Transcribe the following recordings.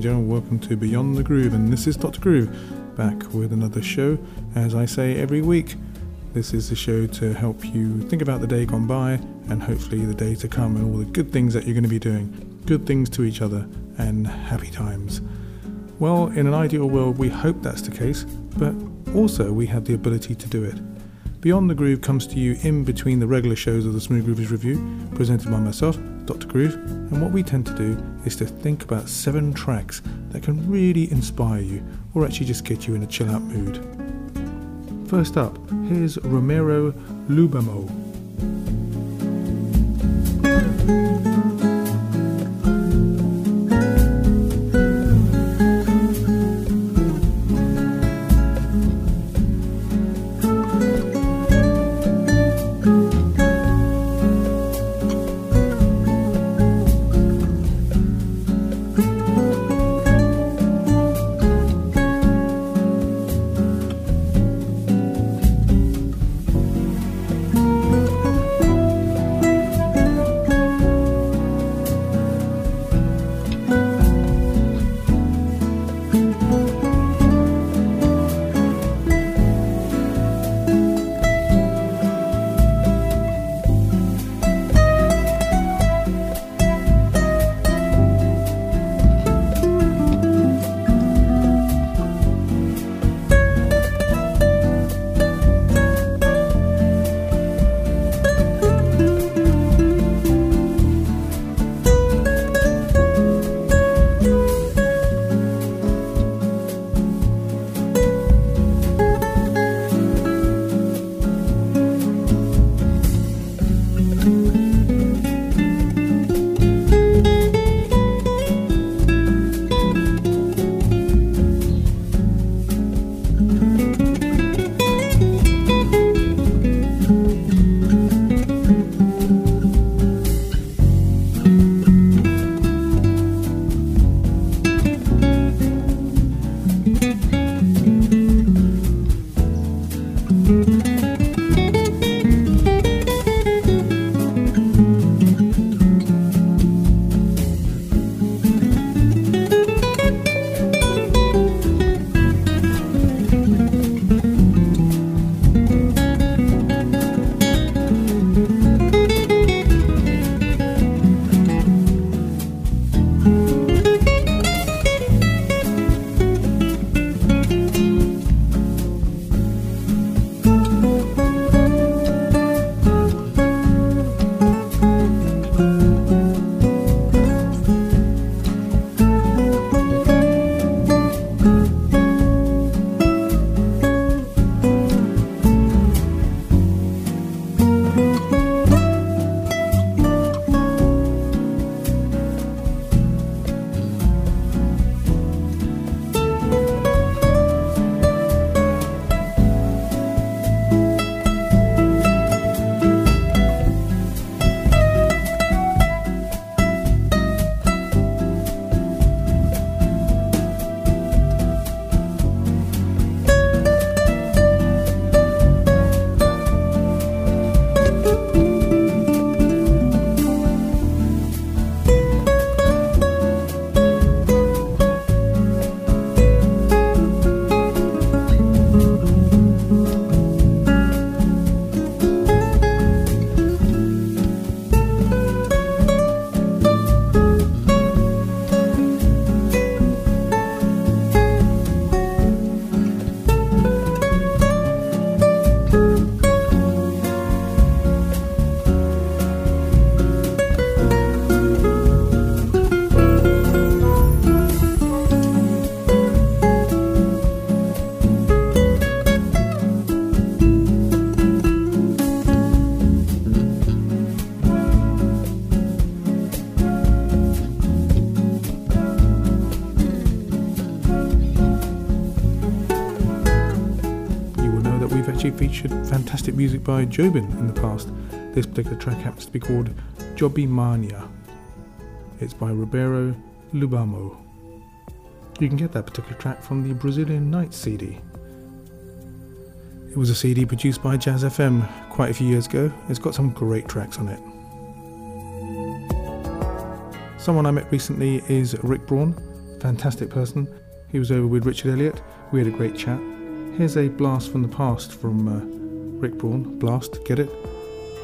stranger. Welcome to Beyond the Groove, and this is Dr. Groove back with another show. As I say every week, this is the show to help you think about the day gone by and hopefully the day to come and all the good things that you're going to be doing. Good things to each other and happy times. Well, in an ideal world, we hope that's the case, but also we have the ability to do it. Beyond the Groove comes to you in between the regular shows of the Smooth Groovers Review, presented by myself, Dr. Groove, and what we tend to do is to think about seven tracks that can really inspire you or actually just get you in a chill out mood. First up, here's Romero Lubambo. Fantastic music by Jobim in the past. This particular track happens to be called Jobimania. It's by Ribeiro Lubambo. You can get that particular track from the Brazilian Nights CD. It was a CD produced by Jazz FM quite a few years ago. It's got some great tracks on it. Someone I met recently is Rick Braun. fantastic person. He was over with Richard Elliott. We had a great chat. Here's a blast from the past from uh, Rick Braun. Blast, get it?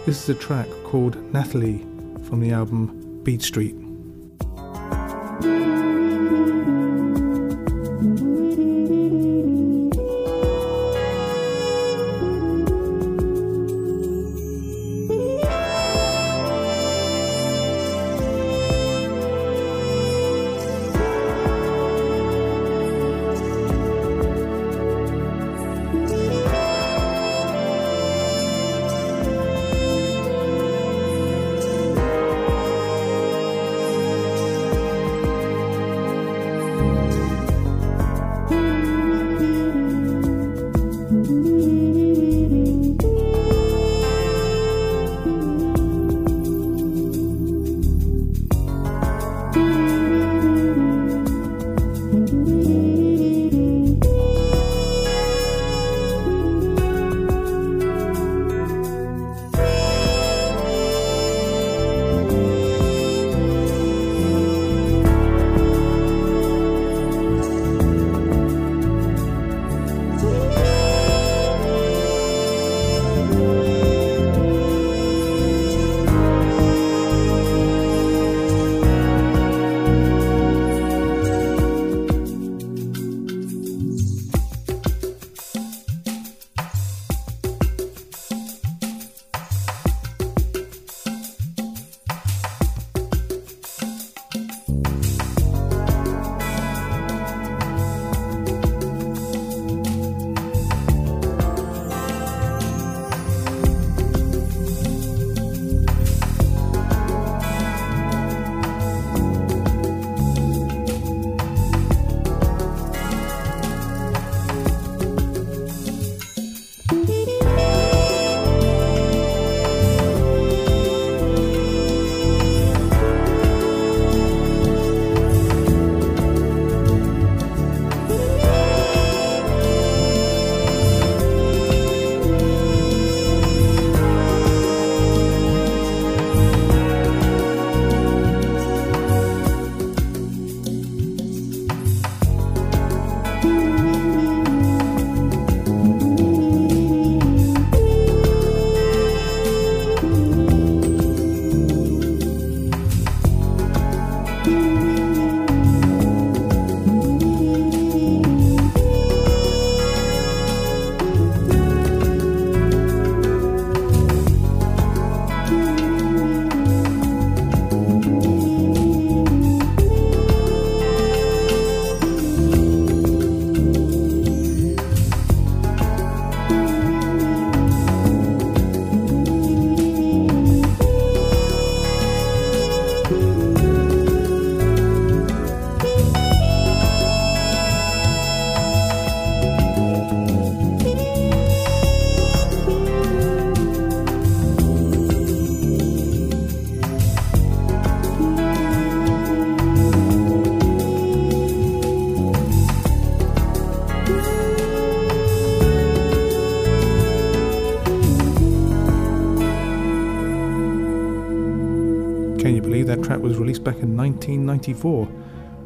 This is a track called Nathalie from the album Beat Street. Was released back in 1994.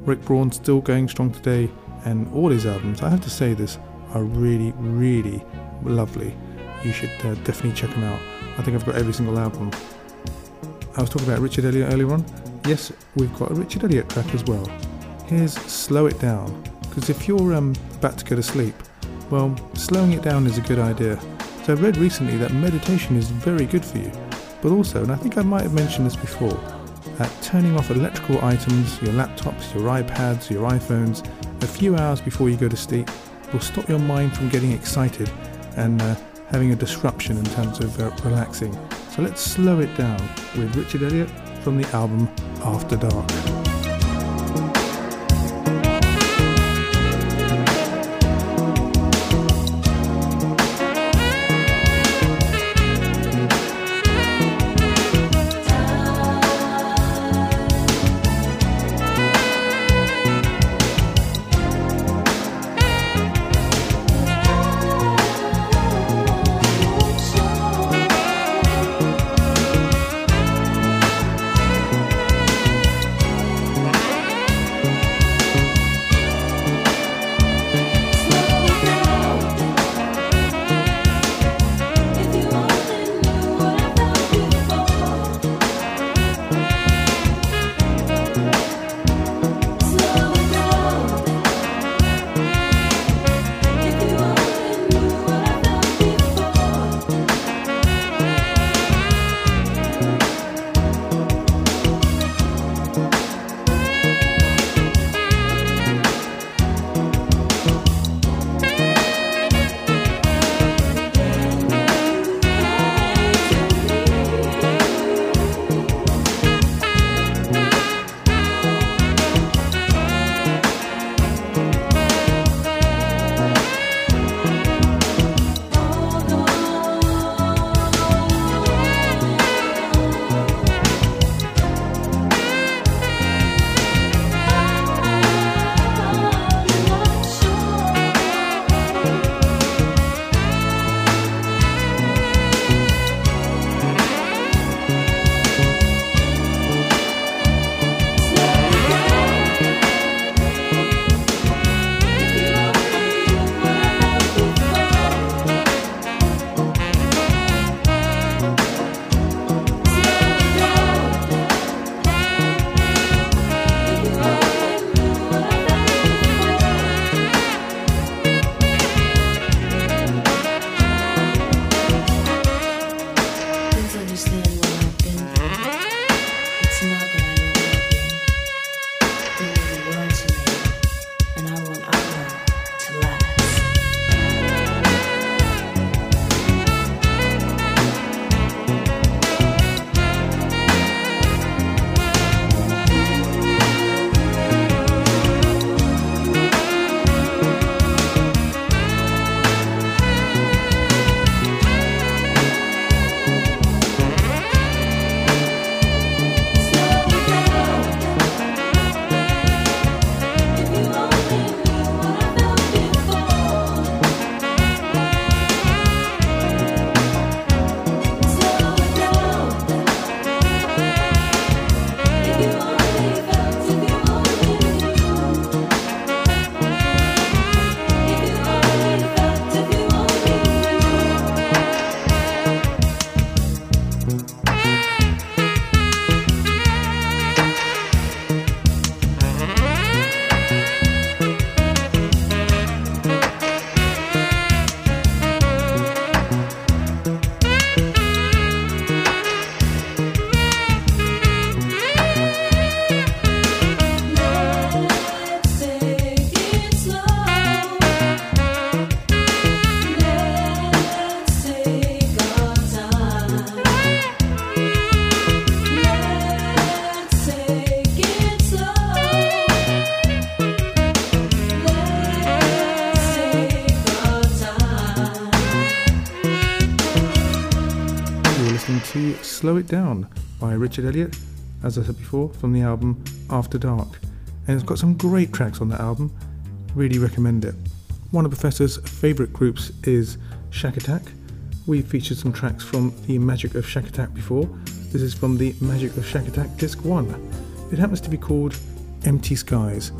Rick Braun still going strong today, and all his albums, I have to say this, are really, really lovely. You should uh, definitely check them out. I think I've got every single album. I was talking about Richard Elliott earlier on. Yes, we've got a Richard Elliott track as well. Here's Slow It Down, because if you're um, about to go to sleep, well, slowing it down is a good idea. So I read recently that meditation is very good for you. But also, and I think I might have mentioned this before, at turning off electrical items, your laptops, your iPads, your iPhones, a few hours before you go to sleep will stop your mind from getting excited and uh, having a disruption in terms of uh, relaxing. So let's slow it down with Richard Elliott from the album After Dark. Slow It Down by Richard Elliott, as I said before, from the album After Dark. And it's got some great tracks on that album. Really recommend it. One of Professor's favourite groups is Shakatak. We've featured some tracks from the Magic of Shakatak before. This is from the Magic of Shakatak Disc 1. It happens to be called Empty Skies.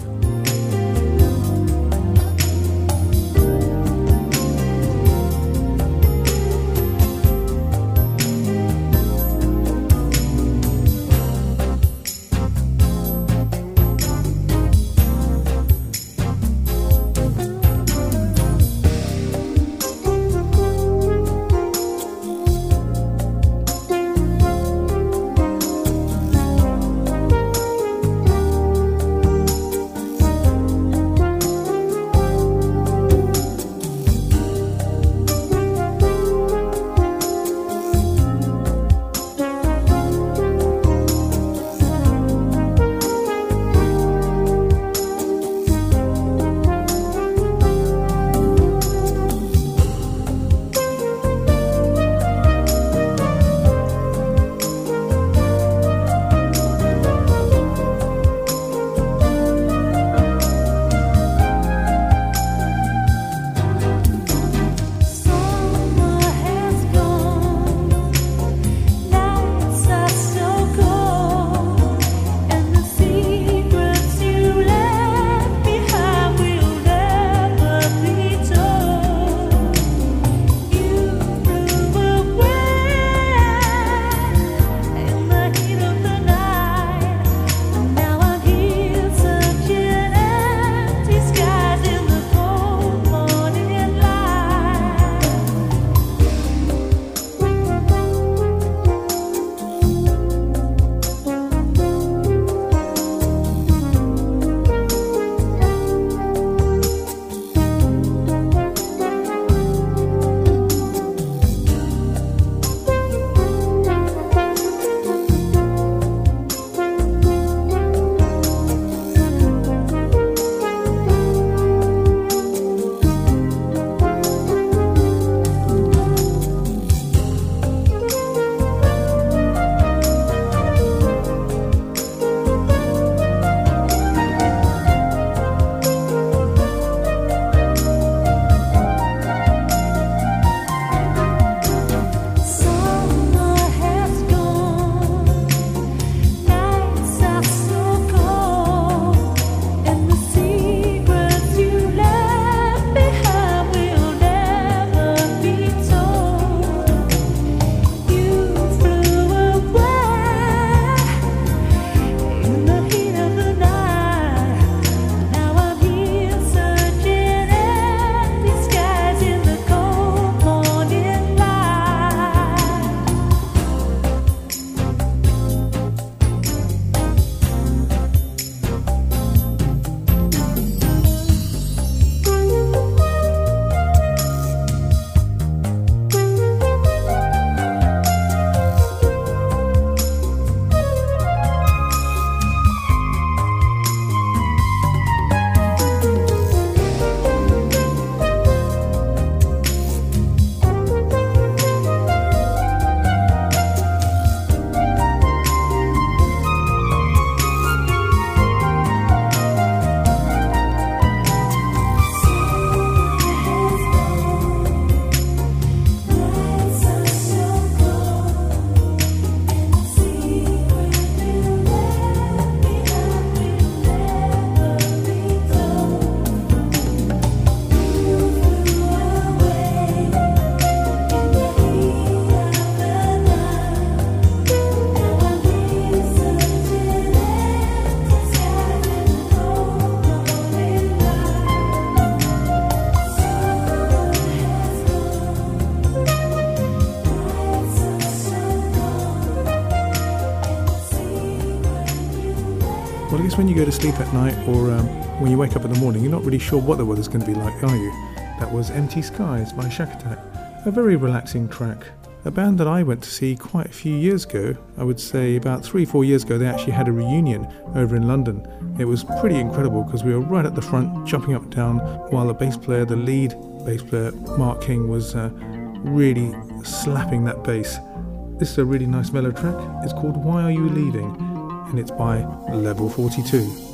Go to sleep at night or um, when you wake up in the morning, you're not really sure what the weather's going to be like, are you? That was Empty Skies by Shakatak, a very relaxing track. A band that I went to see quite a few years ago, I would say about three, four years ago, they actually had a reunion over in London. It was pretty incredible because we were right at the front, jumping up and down, while the bass player, the lead bass player, Mark King, was uh, really slapping that bass This is a really nice mellow track. It's called Why Are You Leaving? And it's by Level 42.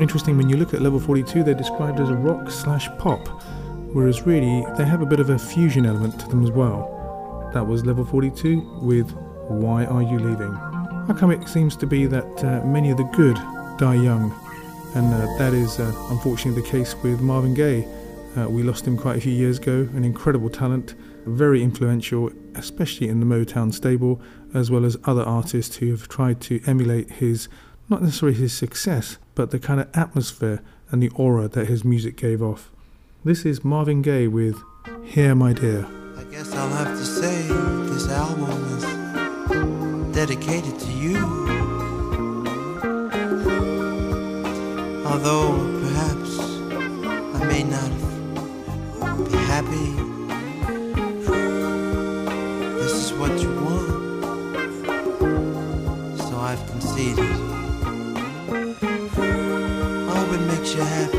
Interesting when you look at level 42, they're described as a rock slash pop, whereas really they have a bit of a fusion element to them as well. That was level 42 with Why Are You Leaving? How come it seems to be that uh, many of the good die young? And uh, that is uh, unfortunately the case with Marvin Gaye. Uh, we lost him quite a few years ago, an incredible talent, very influential, especially in the Motown stable, as well as other artists who have tried to emulate his not necessarily his success, but the kind of atmosphere and the aura that his music gave off. This is Marvin Gaye with Here My Dear. I guess I'll have to say this album is dedicated to you. Although perhaps I may not be happy, this is what you want. So I've conceded. You happy.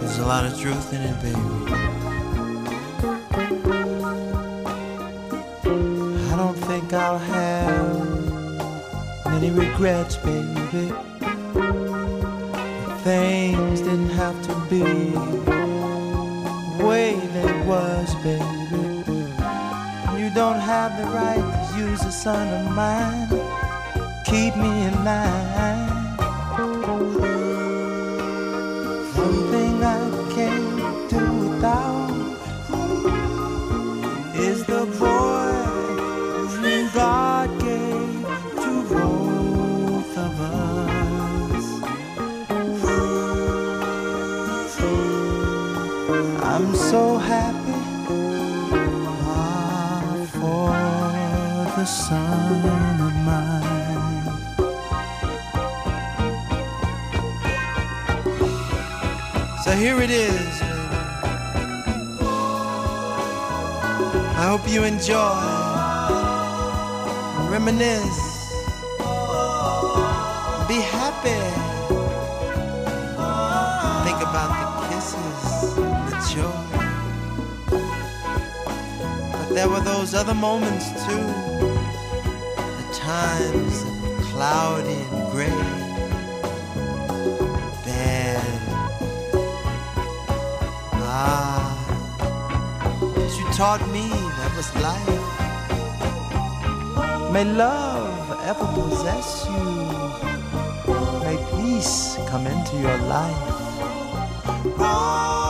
There's a lot of truth in it, baby. I don't think I'll have many regrets, baby. Things didn't have to be the way they was, baby. You don't have the right to use a son of mine. Keep me in line. Son of mine. So here it is. I hope you enjoy, reminisce, be happy. Think about the kisses, the joy. But there were those other moments too, times of cloudy and gray, bad. Ah, but you taught me that was life. May love ever possess you. May peace come into your life. May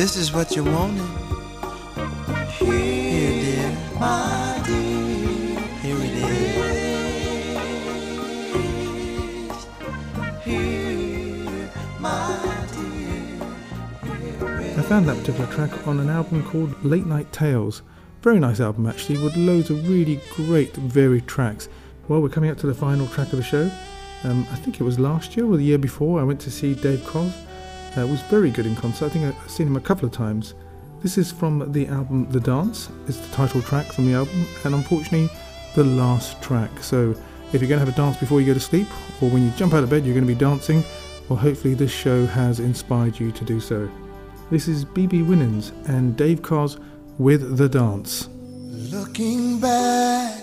This is what you wanted. Here, dear. My dear. Here it is. Here, my dear. I found that particular track on an album called Late Night Tales. Very nice album actually, with loads of really great varied tracks. Well, we're coming up to the final track of the show. Um, I think it was last year or the year before. I went to see Dave Koz. Uh, was very good in concert. I think I've seen him a couple of times. This is from the album The Dance. It's the title track from the album, and unfortunately, the last track. So, if you're going to have a dance before you go to sleep, or when you jump out of bed, you're going to be dancing, well, hopefully, this show has inspired you to do so. This is BeBe Winans and Dave Koz with The Dance. Looking back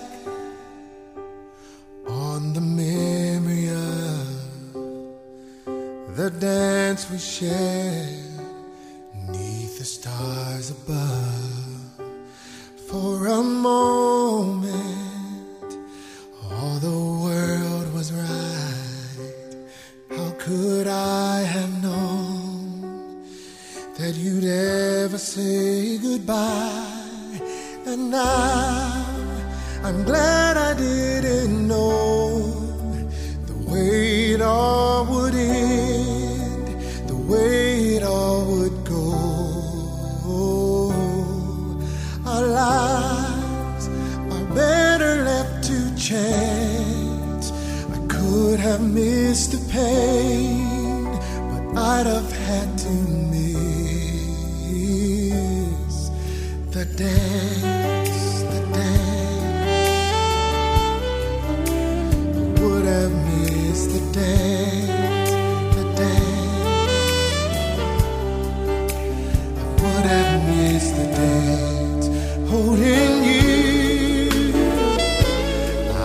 I'd have had to miss the dance, the dance. Would have missed the dance, the dance. Would have missed the dance, holding you.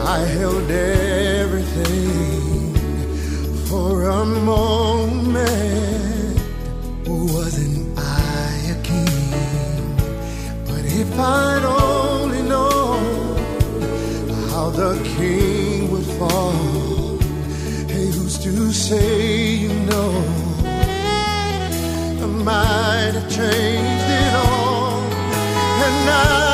I held everything for a moment. I'd only known how the king would fall, hey, who's to say you know? I might have changed it all, and now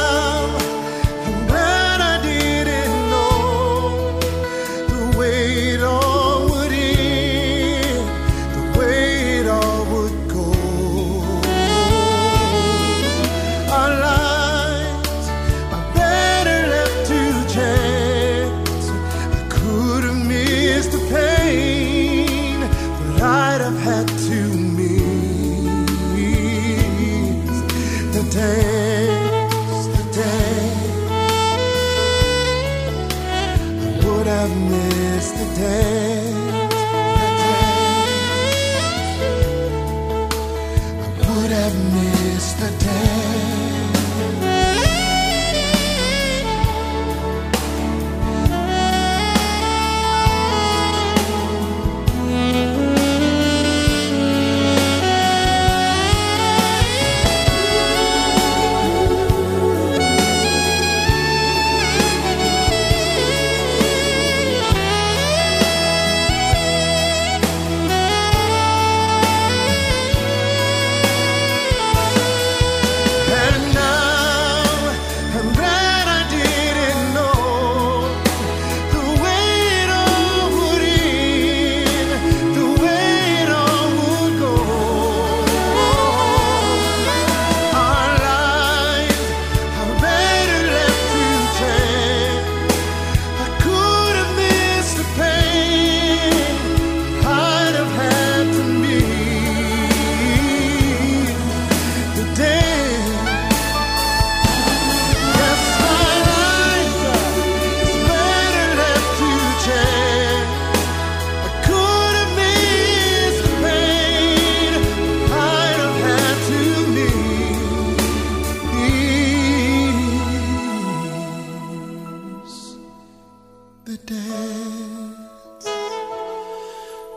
the dance.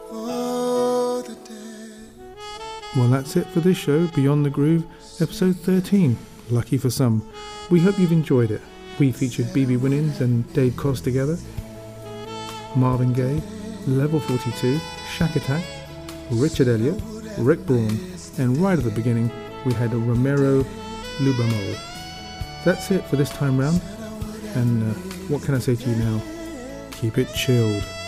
Oh, the dance. Well, that's it for this show, Beyond the Groove, episode 13. Lucky for some. We hope you've enjoyed it. We featured BeBe Winans and Dave Koz together, Marvin Gaye, Level 42, Shakatak, Richard Elliott, Rick Braun, and right at the beginning we had a Romero Lubambo. That's it for this time round. And uh, what can I say to you now? Keep it chilled.